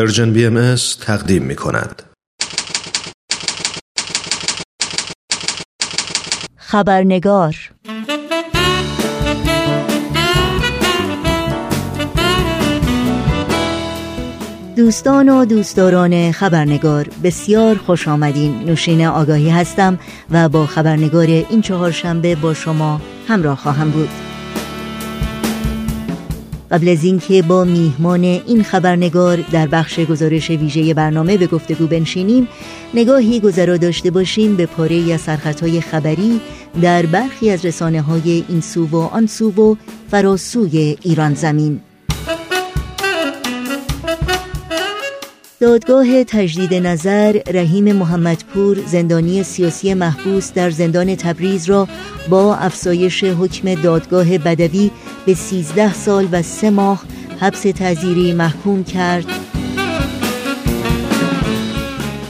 پرژن بی ام تقدیم می کند. خبرنگار دوستان و دوستداران خبرنگار بسیار خوش آمدین نوشین آگاهی هستم و با خبرنگار این چهارشنبه با شما همراه خواهم بود قبل از اینکه با میهمان این خبرنگار در بخش گزارش ویژه برنامه به گفتگو بنشینیم نگاهی گذرا داشته باشیم به پاره از سرخطهای خبری در برخی از رسانه های این سو و آن سو و فراسوی ایران زمین. دادگاه تجدید نظر رحیم محمدپور زندانی سیاسی محبوس در زندان تبریز را با افزایش حکم دادگاه بدوی به 13 سال و سه ماه حبس تعذیری محکوم کرد.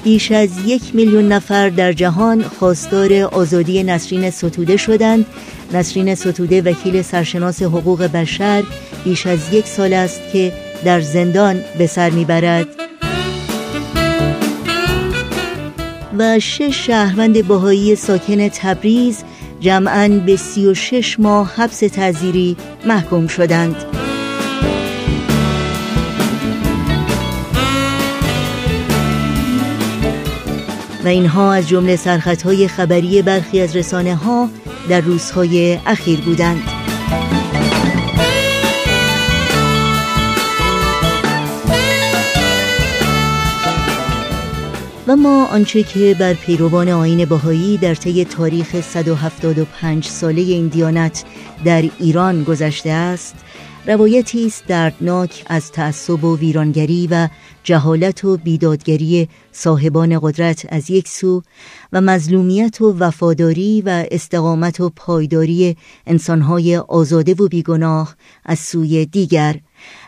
بیش از یک میلیون نفر در جهان خواستار آزادی نسرین ستوده شدند. نسرین ستوده وکیل سرشناس حقوق بشر بیش از یک سال است که در زندان به سر می‌برد. و شش شهروند باهایی ساکن تبریز جمعاً به سی و شش ماه حبس تعذیری محکوم شدند. و اینها از جمله سرخطهای خبری برخی از رسانه ها در روزهای اخیر بودند. و ما آنچه که بر پیروان آین باهایی در طی تاریخ 175 ساله این دیانت در ایران گذشته است روایتی است دردناک از تعصب و ویرانگری و جهالت و بیدادگری صاحبان قدرت از یک سو و مظلومیت و وفاداری و استقامت و پایداری انسانهای آزاده و بیگناه از سوی دیگر.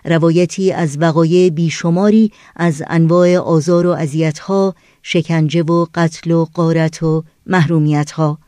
روایتی از وقایع بیشماری از انواع آزار و اذیت‌ها شکنجه و قتل و قارت و محرومیت ها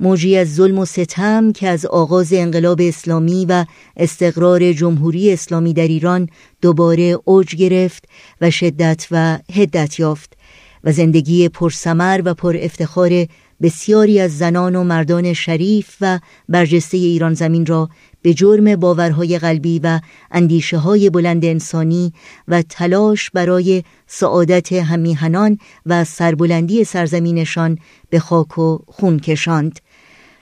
موجی از ظلم و ستم که از آغاز انقلاب اسلامی و استقرار جمهوری اسلامی در ایران دوباره اوج گرفت و شدت و هدت یافت و زندگی پرسمر و پر افتخار بسیاری از زنان و مردان شریف و برجسته ایران زمین را به جرم باورهای قلبی و اندیشه های بلند انسانی و تلاش برای سعادت همیهنان و سربلندی سرزمینشان به خاک و خون کشاند.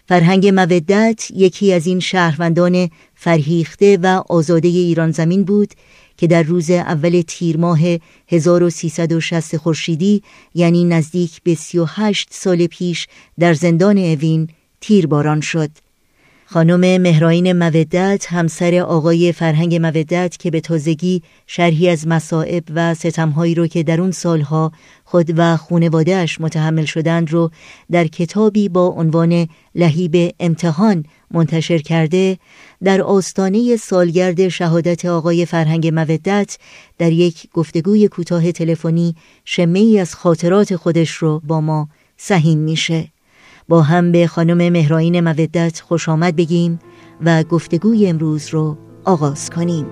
فرهنگ مودت یکی از این شهروندان فرهیخته و آزاده ایران زمین بود که در روز اول تیر ماه 1360 خورشیدی یعنی نزدیک به 38 سال پیش در زندان اوین تیرباران شد. خانم مهراین مودت همسر آقای فرهنگ مودت که به تازگی شرحی از مصائب و ستمهایی رو که در اون سالها خود و خونوادهش متحمل شدند رو در کتابی با عنوان لحیب امتحان منتشر کرده در آستانه سالگرد شهادت آقای فرهنگ مودت در یک گفتگوی کوتاه تلفنی شمه از خاطرات خودش رو با ما سهیم میشه. با هم به خانم مهراین مودت خوش آمد بگیم و گفتگوی امروز رو آغاز کنیم.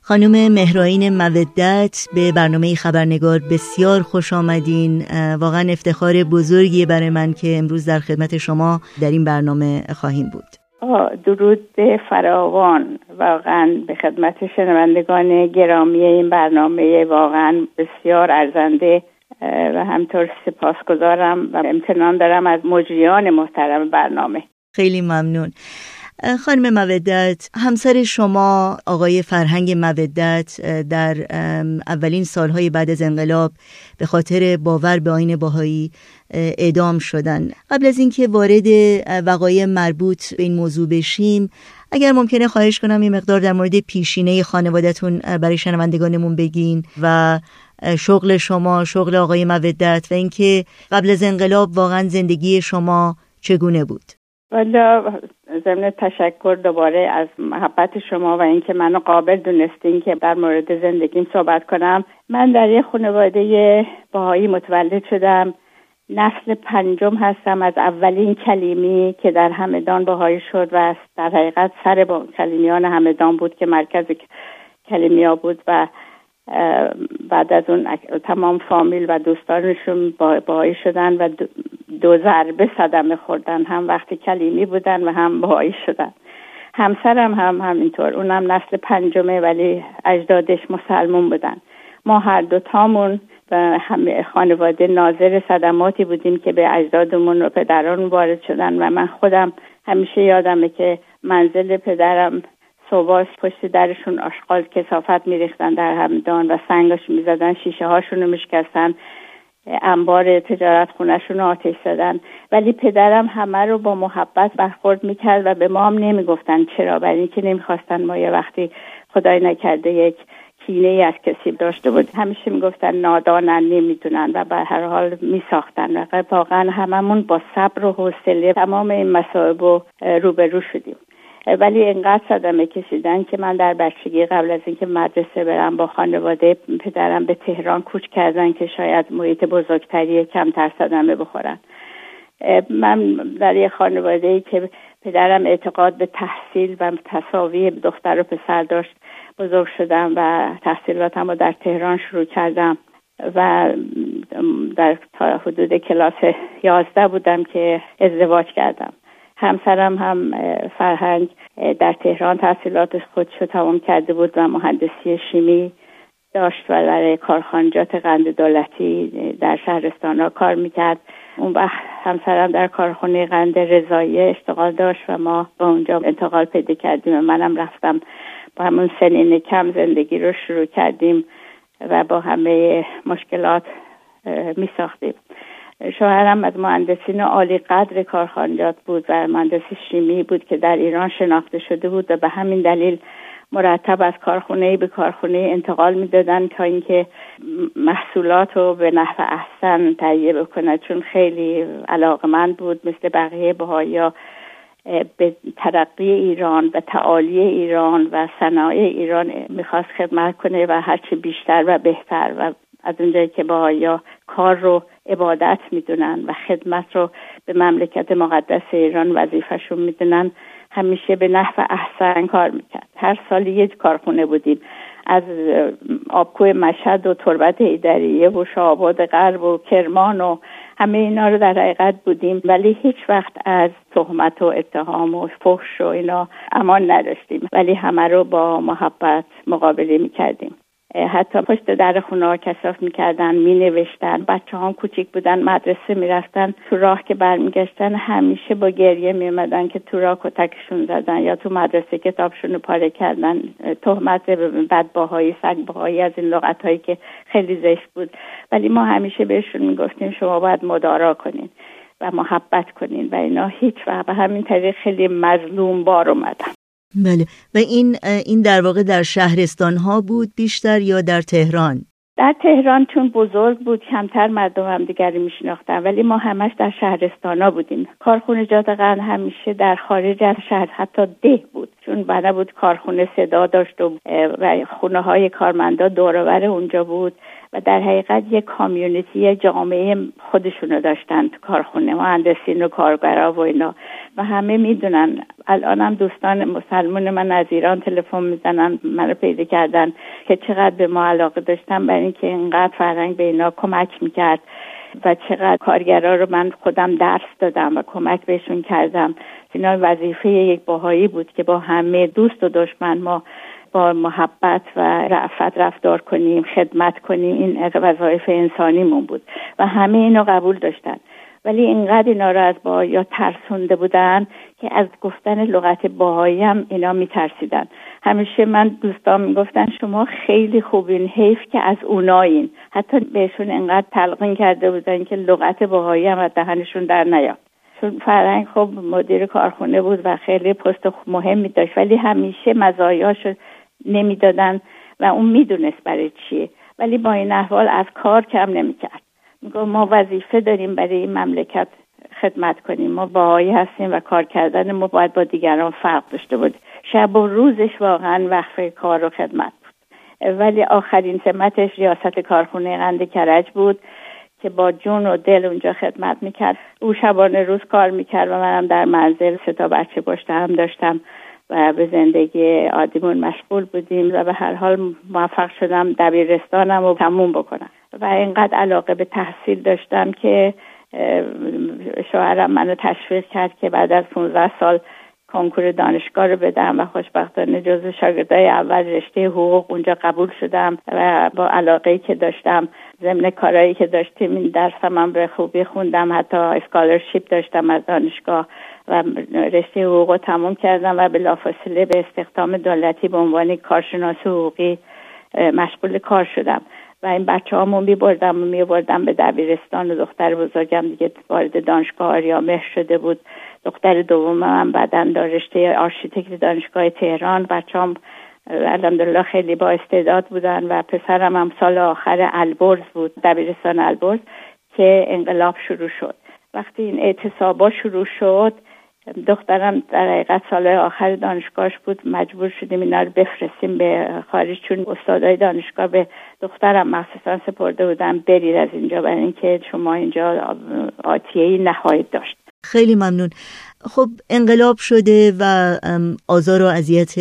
خانم مهراین مودت به برنامه خبرنگار بسیار خوش آمدین. واقعا افتخار بزرگی برای من که امروز در خدمت شما در این برنامه خواهیم بود. درود فراوان. واقعا به خدمت شنوندگان گرامی این برنامه واقعا بسیار ارزنده و همطور سپاسگزارم و امتنان دارم از مجریان محترم برنامه. خیلی ممنون. خانم مودت همسر شما آقای فرهنگ مودت در اولین سالهای بعد از انقلاب به خاطر باور به آین باهایی اعدام شدن. قبل از اینکه وارد وقایع مربوط به این موضوع بشیم اگر ممکنه خواهش کنم این مقدار در مورد پیشینه خانوادهتون برای شنوندگانمون بگین و شغل شما شغل آقای مودت و اینکه قبل از انقلاب واقعا زندگی شما چگونه بود. والا ضمن تشکر دوباره از محبت شما و اینکه منو قابل دونستین که در مورد زندگیم صحبت کنم. من در یه خانواده باهایی متولد شدم. نسل پنجم هستم. از اولین کلیمی که در همدان بهایی شد و در حقیقت سر با کلیمیان همدان بود که مرکز کلیمیا بود و بعد از اون تمام فامیل و دوستانشون باهایی شدن و دو ضربه صدمه خوردن. هم وقتی کلیمی بودن و هم باهایی شدن. همسرم هم همینطور. اونم نسل پنجمه ولی اجدادش مسلمون بودن. ما هر دو تامون و همه خانواده ناظر صدماتی بودیم که به اجدادمون و پدران وارد شدن و من خودم همیشه یادمه که منزل پدرم صبح پشت درشون آشغال کسافت میریختن در همدان و سنگش می‌زدن شیشه هاشون رو میشکستن انبار تجارت خونشون رو آتش زدن. ولی پدرم همه رو با محبت برخورد می‌کرد و به ما هم نمی‌گفتن چرا برای اینکه نمی‌خواستن ما یه وقتی خدای نکرده یک کینه ای از کسی داشته بود همیشه می‌گفتن نادانن نمی‌دونن و به هر حال میساختن. و واقعا هممون با صبر و حوصله تمام این مصائب رو روبرو شدیم. ولی انقدر صدمه کشیدن که من در بچگی قبل از اینکه مدرسه برم با خانواده پدرم به تهران کوچ کردن که شاید محیط بزرگتری کمتر صدمه بخورن. من در یه خانواده ای که پدرم اعتقاد به تحصیل و تصاوی دختر و پسر داشت بزرگ شدم و تحصیلاتم رو در تهران شروع کردم و در تا حدود کلاس یازده بودم که ازدواج کردم. همسرم هم فرهنگ در تهران تحصیلات خودش رو تمام کرده بود و مهندسی شیمی داشت و در کارخانجات قند دولتی در شهرستان ها کار می‌کرد. اون وقت همسرم در کارخانه قند رضایی اشتغال داشت و ما به اونجا انتقال پیدا کردیم و منم رفتم با همون سنین کم زندگی رو شروع کردیم و با همه مشکلات می ساختیم شوهرم از مهندسین عالی قدر کارخانجات بود و مهندس شیمی بود که در ایران شناخته شده بود و به همین دلیل مرتب از کارخونه به کارخونه انتقال می‌دادن تا اینکه محصولات رو به نحو احسن تهیه بکنه چون خیلی علاقمند بود مثل بقیه بهایا به ترقی ایران و تعالی ایران و صنایع ایران می‌خواست خدمت کنه و هرچی بیشتر و بهتر و از اونجایی که با کار رو عبادت می‌دونن و خدمت رو به مملکت مقدس ایران وظیفهشون می‌دونن همیشه به نحو احسن کار می‌کرد. هر سال یک کارخونه بودیم. از آبکوی مشهد و تربت ایدریه و شعباد غرب و کرمان و همه اینا رو در حقیقت بودیم. ولی هیچ وقت از تهمت و اتهام و فحش و اینا امان نداشتیم. ولی همه رو با محبت مقابله می‌کردیم. حتی پشت در خونه ها کساف می‌کردن مینوشتن. بچه هم کوچیک بودن مدرسه می‌رفتن. تو راه که برمیگشتن همیشه با گریه میومدن که تو راه کتکشون زدن یا تو مدرسه کتابشون رو پاره کردن. تهمت بدباهایی سگباهایی از این لغت هایی که خیلی زشت بود. ولی ما همیشه بهشون می‌گفتیم شما باید مدارا کنین و محبت کنین و اینا. هیچ وقت به همین طریق خیلی مظلوم بار اومدن. بله. و این این در واقع در شهرستان ها بود بیشتر یا در تهران؟ در تهران چون بزرگ بود کمتر مردم هم دیگری میشناختن ولی ما همش در شهرستان ها بودیم. کارخونه جات قرن همیشه در خارج از شهر حتی ده بود چون بنا بود کارخونه صدا داشت و, خونه های کارمندا دورور اونجا بود. و در حقیقت یک کامیونیتی جامعه خودشونو داشتن تو کارخونه مهندسین و کارگرا و اینا. و همه می‌دونن. الانم دوستان مسلمان من از ایران تلفن می‌زنن منو پیدا کردن که چقدر به ما علاقه داشتن برای اینکه اینقدر فرهنگ به اینا کمک می‌کرد و چقدر کارگرا رو من خودم درس دادم و کمک بهشون کردم. اینا وظیفه یک باهایی بود که با همه دوست و دشمن ما با محبت و رعفت رفتار کنیم خدمت کنیم این وظایف انسانیمون بود و همه اینو قبول داشتن. ولی اینقدر اینا رو از ترسونده بودن که از گفتن لغت باهایی هم اینا میترسیدن. همیشه من دوستان می‌گفتن شما خیلی خوبین حیف که از اونایین. حتی بهشون اینقدر تلقین کرده بودن که لغت باهایی هم از دهنشون در نیاد. چون فرنگ خب مدیر کارخونه بود و خیلی پست مهمی داشت. ولی همیشه مزایاشو نمی‌دادن و اون می‌دونست برای چیه. ولی با این احوال از کار کم نمی‌کرد. میگو ما وظیفه داریم برای این مملکت خدمت کنیم. ما باهایی هستیم و کار کردن ما باید با دیگران فرق داشته بود. شب و روزش واقعا وقف کار و خدمت بود. ولی آخرین سمتش ریاست کارخونه قند کرج بود که با جون و دل اونجا خدمت می‌کرد. او شبانه روز کار می‌کرد و منم در منزل سه تا بچه پشت هم داشتم. و به زندگی عادیمون مشغول بودیم و به هر حال موفق شدم دبیرستانم رو تموم بکنم. و اینقدر علاقه به تحصیل داشتم که شوهرم منو تشویق کرد که بعد از 15 سال کنکور دانشگاه رو بدم و خوشبختانه جز شاگردای اول رشته حقوق اونجا قبول شدم و با علاقه که داشتم ضمن کارهایی که داشتیم این درسم هم به خوبی خوندم. حتی اسکالرشیپ داشتم از دانشگاه و رشته حقوق رو تموم کردم و بلافاصله به استخدام دولتی به عنوان کارشناس حقوقی مشغول کار شدم. و این بچه هامون می بردم و می بردم به دبیرستان و دختر بزرگم دیگه وارد دانشگاه آریامهر شده بود. دختر دوم من بعدا رشته آرشیتکت دانشگاه تهران. بچه هم الحمدلله خیلی با استعداد بودن و پسرم هم سال آخر البرز بود دبیرستان البرز که انقلاب شروع شد. وقتی این اعتصابا شروع شد دخترم در حقیقت سال آخر دانشگاهش بود مجبور شدیم اینا رو بفرستیم به خارج چون استادای دانشگاه به دخترم مخصوصا سپرده بودن برید از اینجا برای اینکه شما اینجا آتیه نهایت داشت. خیلی ممنون. خب انقلاب شده و آزار و اذیت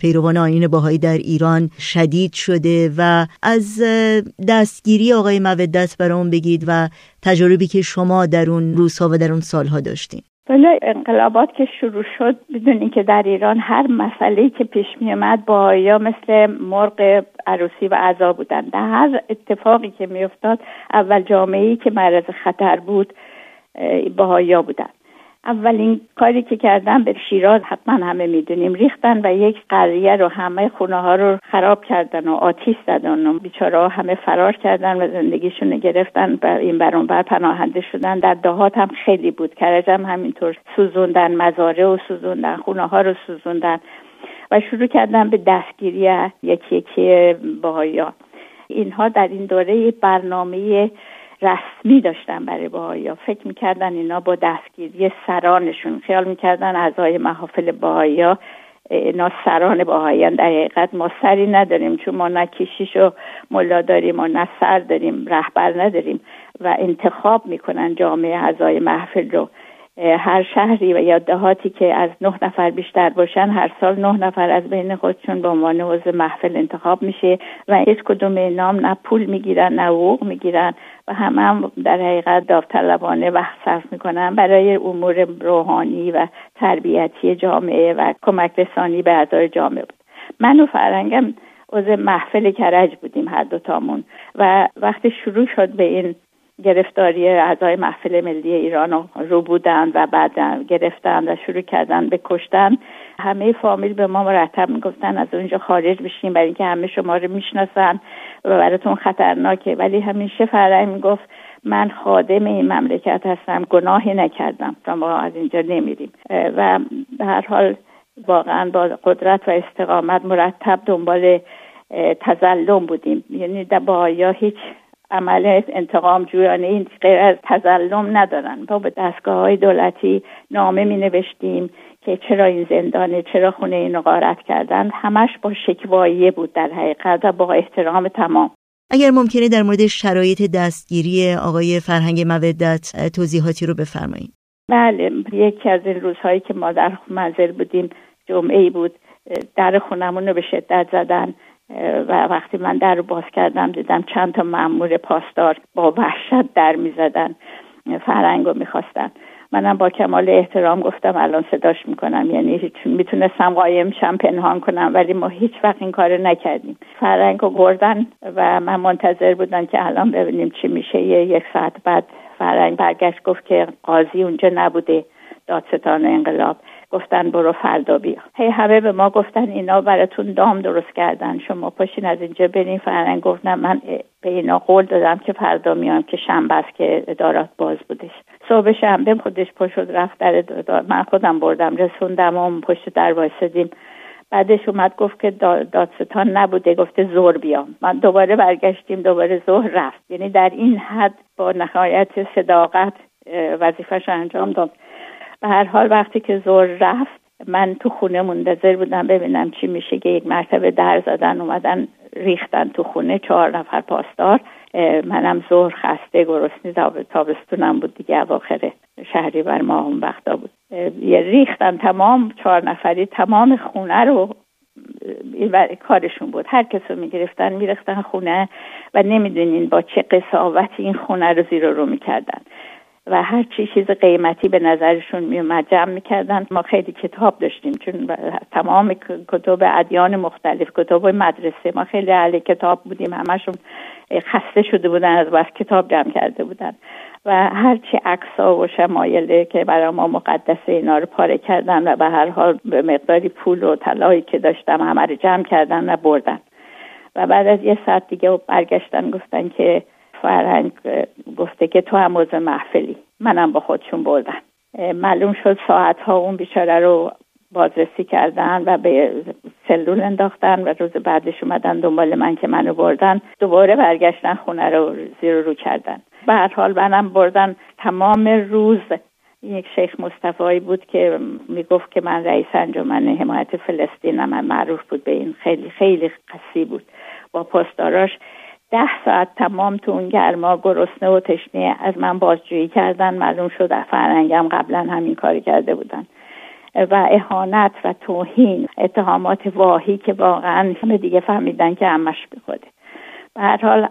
پیروان آین باهایی در ایران شدید شده و از دستگیری آقای مودت برام بگید و تجربی که شما در اون روزها و در اون سالها داشتین. بله انقلابات که شروع شد بدونین که در ایران هر مسئله که پیش می اومد با یا مثل مرغ عروسی و عذا بودن در هر اتفاقی که می افتاد اول جامعه ای که معرض خطر بود باهایا بودن. اولین کاری که کردن به شیراز حتما همه می‌دونیم. ریختن و یک قریه رو همه خونه ها رو خراب کردن و آتیش زدن و بیچاره همه فرار کردن و زندگیشون رو گرفتن. و این برون بر پناهنده شدن. در دهات هم خیلی بود. کرج هم همینطور سوزوندن مزاره و سوزوندن خونه ها رو سوزوندن و شروع کردن به دستگیری یکی یکی باهایا اینها در این دوره برنامه رسمی داشتن برای باهایی فکر می‌کردن اینا با دستگیری سرانشون. خیال می‌کردن اعضای محافل باهایی اینا سران باهایی در حقیقت ما سری نداریم چون ما نه کشیش و ملا داریم و نه سر داریم رهبر نداریم. و انتخاب می‌کنن جامعه اعضای محفل رو. هر شهری و یا دهاتی که از نه نفر بیشتر باشن هر سال نه نفر از بین خودشون به عنوان عضو محفل انتخاب میشه و هیچ کدوم نام نه پول می‌گیرن نه حقوق می‌گیرن و همه هم در حقیقت داوطلبانه وقت صرف می‌کنن برای امور روحانی و تربیتی جامعه و کمک رسانی به اعضای جامعه بود. من و فرنگم عضو محفل کرج بودیم هر دوتامون و وقتی شروع شد به این گرفتاری اعضای محفل ملی ایران رو بودن و بعد گرفتن و شروع کردن به کشتن. همه فامیل به ما مرتب می‌گفتن از اونجا خارج بشین برای اینکه همه شما رو می‌شناسن و براتون خطرناکه. ولی همیشه فرعی می‌گفت من خادم این مملکت هستم گناهی نکردم. ما از اینجا نمیریم. و به هر حال واقعا با قدرت و استقامت مرتب دنبال تظلم بودیم. یعنی با یا هیچ عمل انتقام جویانه این غیر از تظلم ندارن. با به دستگاه های دولتی نامه می نوشتیم که چرا این زندانه چرا خونه اینو غارت کردن. همش با شکواییه بود در حقیقت و با احترام تمام. اگر ممکنه در مورد شرایط دستگیری آقای فرهنگ مودت توضیحاتی رو بفرمایید. بله یکی از این روزهایی که ما در منزل بودیم جمعه ای بود در خونمون رو به شدت زدن. و وقتی من در رو باز کردم دیدم چند تا مأمور پاسدار با وحشت در می‌زدن فرنگ رو منم با کمال احترام گفتم الان صداش می‌کنم. یعنی هیچ می‌تونستم قایم شم پنهان کنم ولی ما هیچ وقت این کار نکردیم. فرنگ رو بردن و من منتظر بودم که الان ببینیم چی میشه. یه یک ساعت بعد فرنگ برگشت گفت که قاضی اونجا نبوده دادستان انقلاب. گفتن برو فردا بیا. هی همه به ما گفتن اینا براتون دام درست کردن. شما پاشین از اینجا برین. فرنگ گفتم من به اینا قول دادم که فردا میام که شنبه است که ادارات باز بودش. صبح شنبه خودش پشت رفت در من خودم بردم رسوندم و پشت در وایسادیم بعدش اومد گفت که دادستان نبوده. گفته زور بیام. من دوباره برگشتیم دوباره ظهر رفت. یعنی در این حد با نهایت صداقت وظیفش انجام داد. به هر حال وقتی که زور رفت من تو خونه منتظر بودم ببینم چی میشه که یک مرتبه در زدن اومدن ریختن تو خونه چهار نفر پاسدار. منم ظهر خسته گرسنه تابستونم بود دیگه اواخر شهری بر ما اون وقتا بود. یه ریختن تمام چهار نفری تمام خونه رو کارشون بود. هر کس رو می‌گرفتن میرختن خونه و نمی‌دونین با چه قصاوتی این خونه رو زیر رو می‌کردن. و هر چی چیز قیمتی به نظرشون میومد جمع می‌کردن. ما خیلی کتاب داشتیم چون تمام کتب ادیان مختلف کتاب مدرسه ما خیلی اهل کتاب بودیم. همشون خسته شده بودن از بس کتاب جمع کرده بودن. و هرچی عکسا و شمایله که برای ما مقدسه اینا رو پاره کردن و به هر حال به مقداری پول و طلایی که داشتم همه رو جمع کردن و بردن. و بعد از یه ساعت دیگه برگشتن گفتن که فرهنگ گفته که تو هم عضو محفلی. منم با خودشون بردن معلوم شد ساعت ها اون بیچاره رو بازرسی کردن و به سلول انداختن و روز بعدش اومدن دنبال من که منو بردن. دوباره برگشتن خونه رو زیر رو کردن. به هر حال منم بردن تمام روز. یک شیخ مصطفی بود که می‌گفت که من رئیس انجمن حمایت فلسطین من معروف بود به این. خیلی خیلی قصی بود. با پستاراش ده ساعت تمام تو اون گرما گرسنه و تشنه از من بازجویی کردن معلوم شد فرنگم قبلا همین کاری کرده بودن. و اهانت و توهین اتهامات واهی که واقعا همه دیگه فهمیدن که همش بخوده به هر حال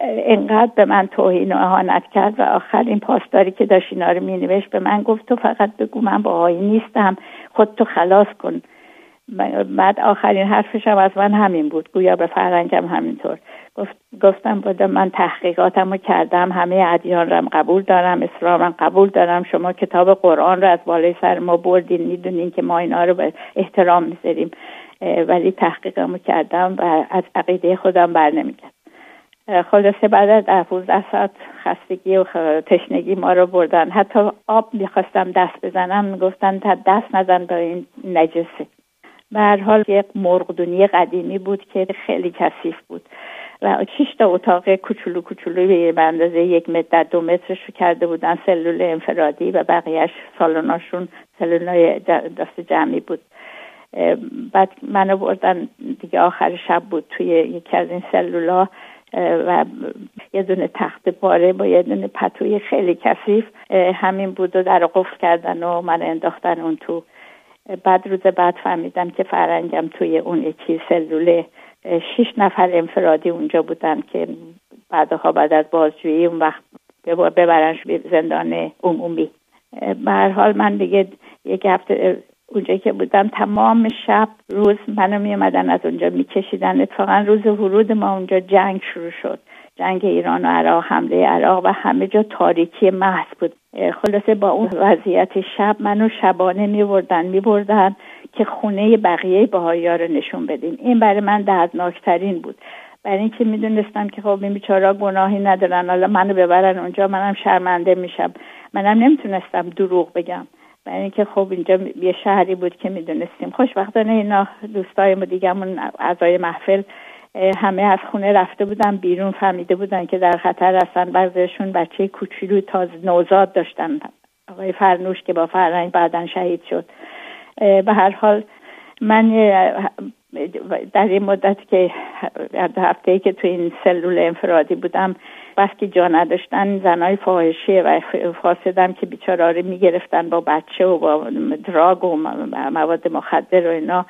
انقدر به من توهین و اهانت کرد و آخرین پاسداری که داشت اینا رو مینوشت به من گفت تو فقط بگو من باهایی نیستم خودتو خلاص کن. بعد آخرین حرفش هم از من همین بود. گویا به فرنگم همینطور. گفت گفتم بودم من تحقیقاتم رو کردم. همه ادیان رم قبول دارم. اسلام قبول دارم. شما کتاب قرآن رو از بالای سر ما بردین. می‌دونین که ما اینا رو به احترام می‌ذاریم. ولی تحقیقم رو کردم و از عقیده خودم بر نمیگم خلاصه بعد از 15 ساعت خستگی و تشنگی ما رو بردن. حتی آب می‌خواستم دست بزنم. می‌گفتن تا دست نزن به این نجسه به حال یک مرغدونی قدیمی بود که خیلی کثیف بود. و شش تا اتاق کوچولو کوچولو به اندازه یک متر در دو مترش رو کرده بودن سلول انفرادی و بقیهش سالناشون سلولای دست جمعی بود. بعد منو بردن دیگه آخر شب بود توی یکی از این سلولا و یه دونه تخت پاره با یه دونه پتوی خیلی کثیف همین بود و در قفل کردن و من انداختن اون تو. بعد روز بعد فهمیدم که فرنگم توی اون یکی سلوله شش نفر انفرادی اونجا بودن که بعدها بعد از بازجویی اون وقت ببرنش به زندان عمومی. به هر حال من دیگه یک هفته اونجا که بودم تمام شب روز منو می از اونجا میکشیدن. اتفاقا روز ورود ما اونجا جنگ شروع شد. جنگ ایران و عراق حمله عراق و همه جا تاریکی محض بود. خلاصه با اون وضعیت شب منو شبانه می بردن می بردن که خونه بقیه بهایی رو نشون بدیم این برای من دردناکترین بود. برای اینکه می‌دونستم که خب این بیچارا گناهی ندارن حالا منو ببرن اونجا منم شرمنده میشم. منم نمی‌تونستم دروغ بگم. برای اینکه خب اینجا یه شهری بود که می‌دونستیم. خوشبختانه اینا دوستای ما دیگهمون اعضای محفل همه از خونه رفته بودن بیرون فهمیده بودن که در خطر هستن. بعضیشون بچه کوچولو تازه نوزاد داشتن. آقای فرنوش که با فرنگ بعدا شهید شد. به هر حال من در این مدت که هفته ای که تو این سلول انفرادی بودم بس که جا نداشتن زنای فاحشه و فاسدم که بیچاره می‌گرفتن با بچه و با دراگ و مواد مخدر و اینا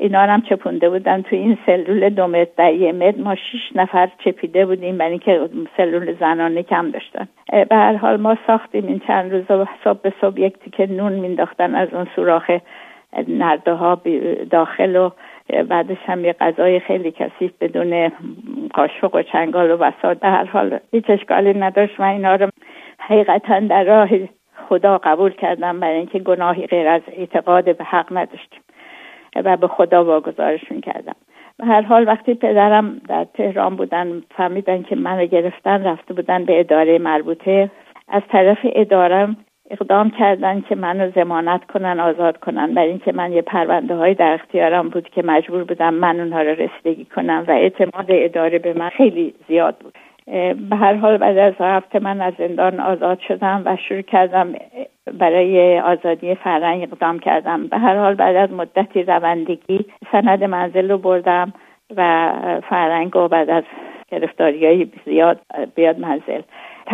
اینا هم چپونده بودن تو این سلول دو متر در یه متر. ما شیش نفر چپیده بودیم برای اینکه سلول زنانه کم داشتن. به هر حال ما ساختیم این چند روز صبح به صبح یک که نون مینداختن از اون سوراخ نرده ها داخل و بعدش هم یه غذای خیلی کثیف بدون قاشق و چنگال و بساط در هر حال هیچ اشکالی نداشت. و اینا رو حقیقتا در راه خدا قبول کردم برای اینکه گناهی غیر از اعتقاد به حق نداشتیم. و به خدا واگذارشون کردم به هر حال وقتی پدرم در تهران بودن فهمیدن که منو گرفتن رفته بودن به اداره مربوطه از طرف ادارم اقدام کردن که منو زمانت کنن آزاد کنن. برای اینکه من یه پرونده های در اختیارم بود که مجبور بودم من اونها رو رسیدگی کنم و اعتماد اداره به من خیلی زیاد بود. به هر حال بعد از هفته من از زندان آزاد شدم و شروع کردم برای آزادی فرهنگ اقدام کردم. به هر حال بعد از مدتی روندگی سند منزل رو بردم و فرهنگ رو بعد از گرفتاری زیاد بیاد منزل.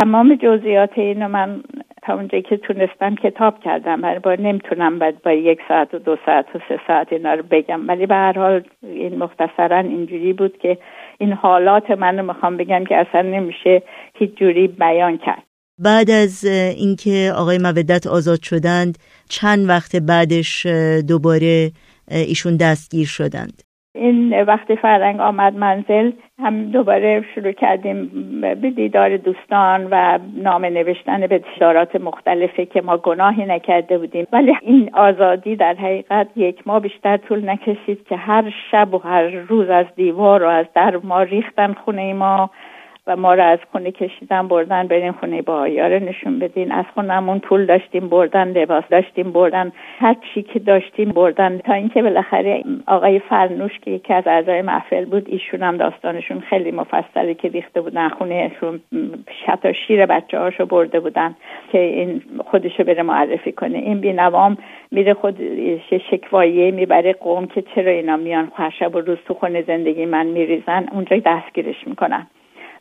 تمام جزئیات اینو من تا اونجایی که تونستم کتاب کردم. هر بار نمی‌تونم بعد با یک ساعت و دو ساعت و سه ساعت اینا رو بگم. ولی به هر حال این مختصرا اینجوری بود که این حالات من رو می‌خوام بگم که اصلا نمیشه هیچ جوری بیان کرد. بعد از اینکه آقای مودت آزاد شدند چند وقت بعدش دوباره ایشون دستگیر شدند؟ این وقتی فرنگ آمد منزل هم دوباره شروع کردیم به دیدار دوستان و نامه نوشتن به دیدارات مختلفی که ما گناهی نکرده بودیم. ولی این آزادی در حقیقت یک ماه بیشتر طول نکشید که هر شب و هر روز از دیوار و از در ما ریختن خونه ما. و ما رو از خونه کشیدن بردن بریم خونه با رو نشون بدین. از خونمون پول داشتیم بردن لباس داشتیم بردن هر چی که داشتیم بردن. تا اینکه بالاخره آقای فرنوش که یکی از اعضای محفل بود ایشون هم داستانشون خیلی مفصلی که ریخته بودن. خونهشون شتا شیر بچه هاشو برده بودن که این خودشو بره معرفی کنه. این بینوام میره خود شکواییه می‌بره قوم که چرا اینا میان شب و روز تو خونه زندگی من میریزن. اونجا دستگیرش می‌کنن.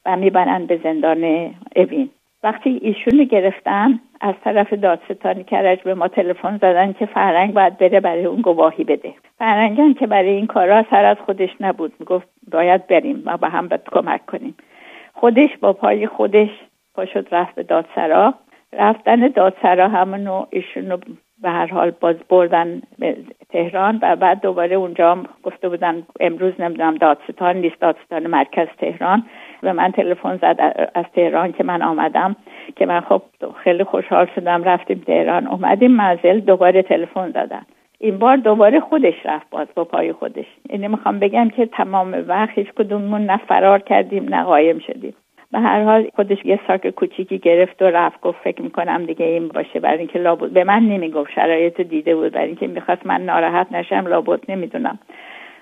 و می‌برن به زندان اوین. وقتی ایشون گرفتن از طرف دادستانی کرج به ما تلفن زدن که فرنگ باید بره برای اون گواهی بده. فرنگان که برای این کارا سر از خودش نبود. می‌گفت باید بریم و به هم باید کمک کنیم. خودش با پای خودش پاشد رفت به دادسرا. رفتن دادسرا همونو ایشونو به هر حال باز بردن به تهران و بعد دوباره اونجا گفته بودن امروز نمی‌دونم دادستان نیست دادستان مرکز تهران. به من تلفن زد از تهران که من آمدم که من خب خیلی خوشحال شدم رفتیم تهران. اومدیم منزل دوباره تلفن زدن. این بار دوباره خودش رفت باز با پای خودش. یعنی می‌خوام بگم که تمام وقت هیچ کدوممون نه فرار کردیم نه قایم شدیم. به هر حال خودش یه ساک کوچیکی گرفت و رفت گفت فکر می‌کنم دیگه این باشه. برای اینکه لابد به من نمی‌گفت. شرایط دیده بود. برای اینکه می‌خواست من ناراحت نشم لابد نمی‌دونم.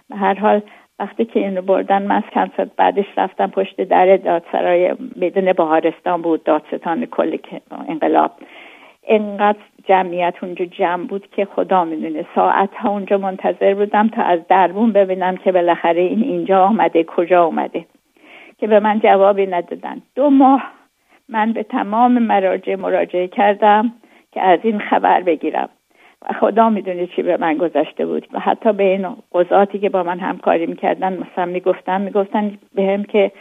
به هر حال وقتی که اینو بردن من ساعت بعدش رفتم پشت در دادسرای میدون بهارستان بود دادستان کل انقلاب. انقدر جمعیت اونجا جمع بود که خدا می‌دونه. ساعت ها اونجا منتظر بودم تا از دربون ببینم که بالاخره این اینجا آمده کجا آمده. که به من جوابی ندادن. دو ماه من به تمام مراجع مراجعه کردم که از این خبر بگیرم. و خدا می‌دونه چی به من گذشته بود. و حتی به این قضاتی که با من همکاری می‌کردن مثلا می‌گفتن می‌گفتن بهم که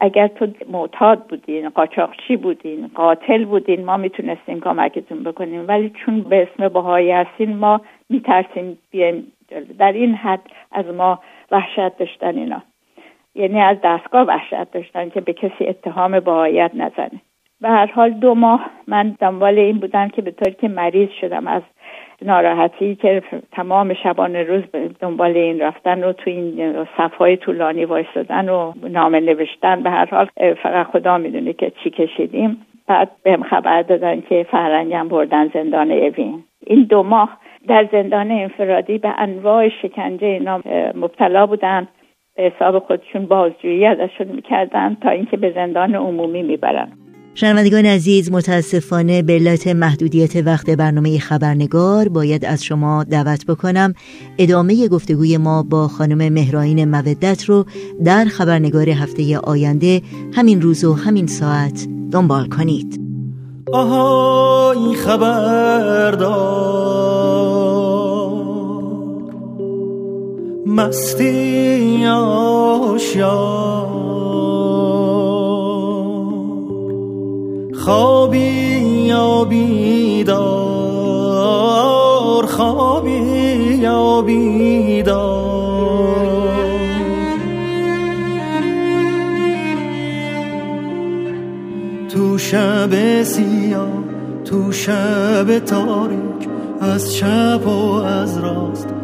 اگر تو معتاد بودین قاچاقچی بودین قاتل بودین ما می‌تونستیم کمکتون بکنیم. ولی چون به اسم بهایی هستین ما میترسیم بیایم در این حد از ما وحشت داشتن اینا. یعنی از دستگاه وحشت داشتن که به کسی اتهام بهاییت نزنه. به هر حال دو ماه من دنبال این بودم که به طوری که مریض شدم. از ناراحتی که تمام شبانه روز دنبال این رفتن و تو این صفهای طولانی وایستادن و نامه نوشتن به هر حال فقط خدا می‌دونه که چی کشیدیم. بعد بهم خبر دادن که فرنگم بردن زندان اوین. این دو ماه در زندان انفرادی به انواع شکنجه اینا مبتلا بودن. به حساب خودشون بازجویی ازشون می‌کردن تا اینکه به زندان عمومی می‌برن. شنوندگان عزیز متاسفانه به علت محدودیت وقت برنامه خبرنگار باید از شما دعوت بکنم. ادامه گفتگوی ما با خانم مهراین مودت رو در خبرنگار هفته آینده همین روز و همین ساعت دنبال کنید. آها این مستی خوابی یا بیدار خوابی یا تو شب سیاه تو شب تاریک از چپ و از راست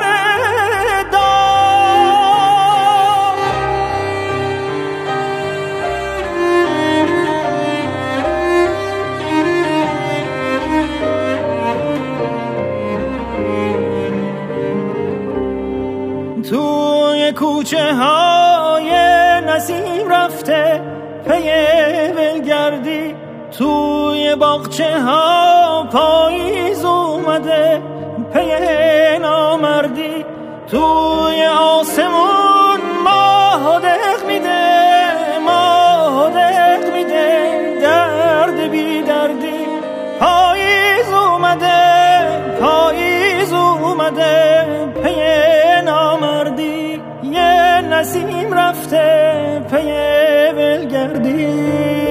کوچه های نسیم رفته پی ولگردی توی باغچه ها پاییز اومده پی نامردی توی آسمون ماه دق میده ماه دق میده درد بی دردی پاییز اومده پاییز اومده. نسیم رفته پی ولگردی